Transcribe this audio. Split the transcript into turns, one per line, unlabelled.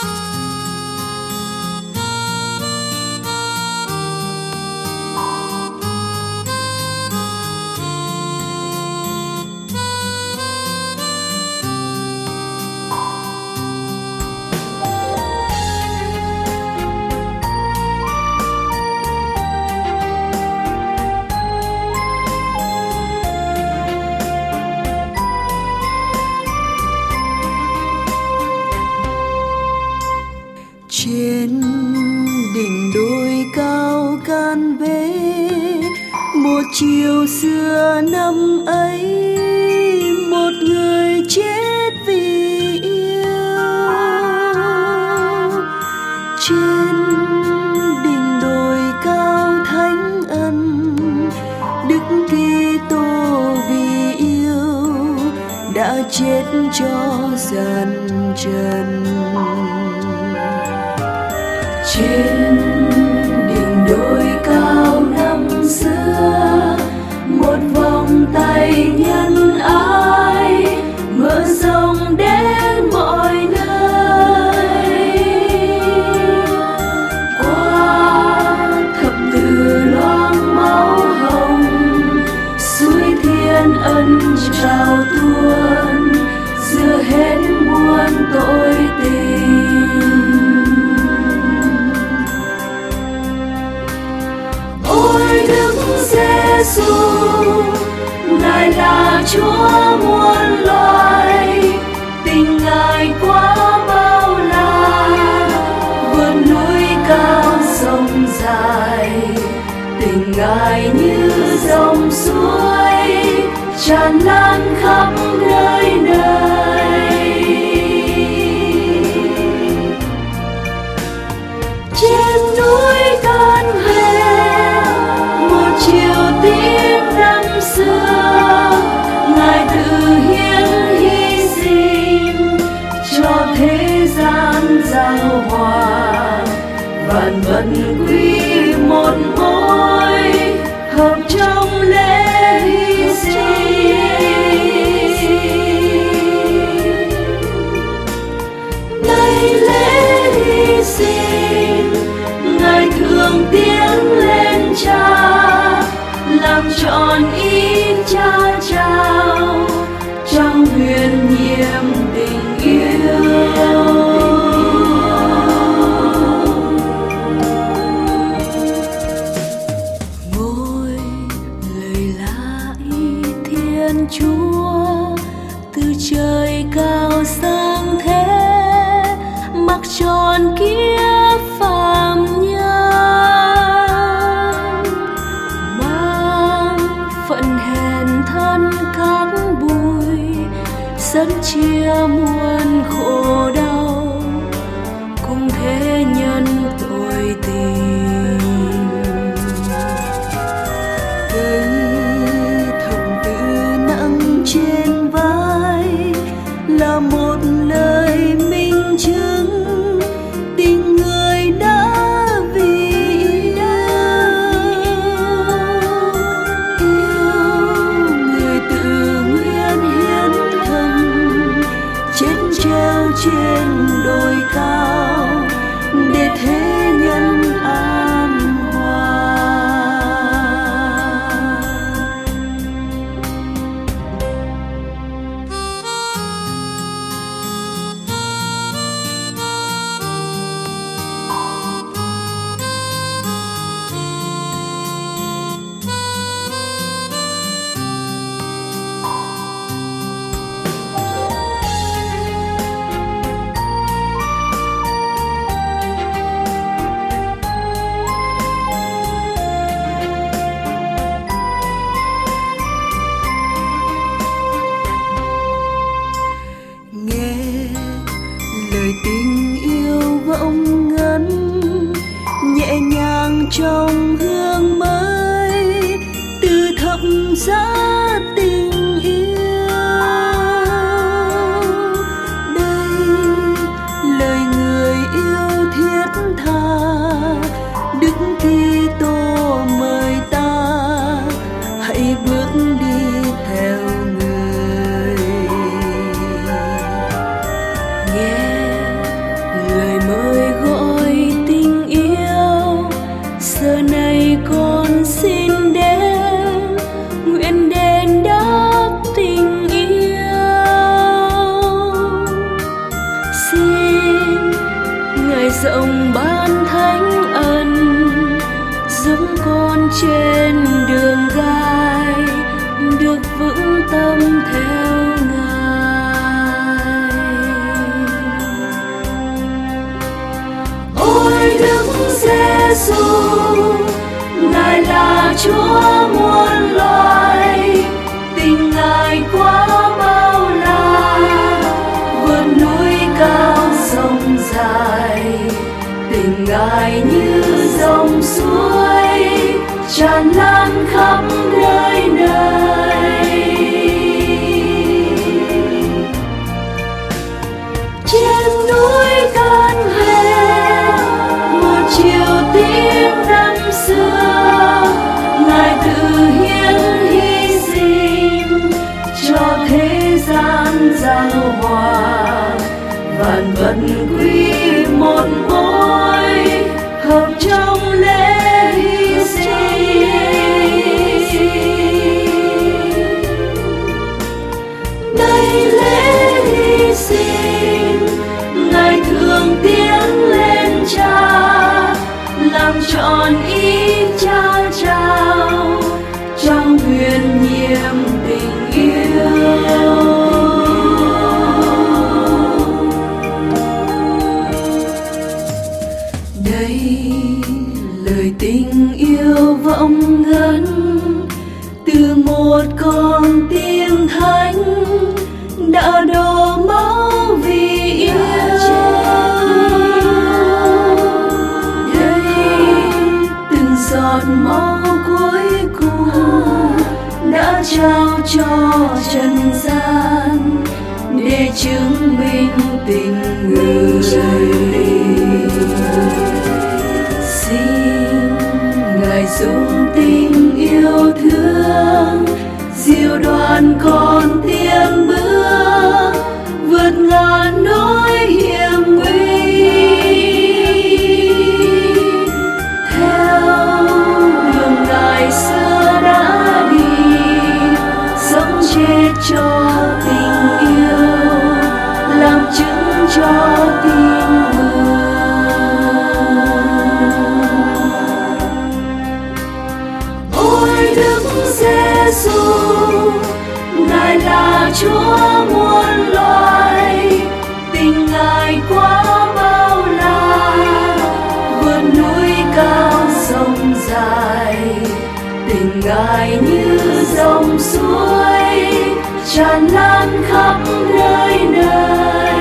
Bye. chiều xưa năm ấy, một người chết vì yêu. Trên đỉnh đồi cao thánh ân, đức Kitô vì yêu, đã chết cho dàn trần. Trên đỉnh đồi cao năm xưa rain. chúa muôn loài, tình ngài quá bao la. Vượt núi cao sông dài, tình ngài như dòng suối, tràn lan khắp nơi nơi. Chia 胸 con xin ngài như dòng suối tràn lan khắp nơi nơi. một con tim thánh đã đổ máu vì yêu. Đây, từng giọt máu cuối cùng đã trao cho trần gian. chúa muôn loài, tình ngài quá bao la. Vượt núi cao sông dài, tình ngài như dòng suối, tràn lan khắp nơi nơi.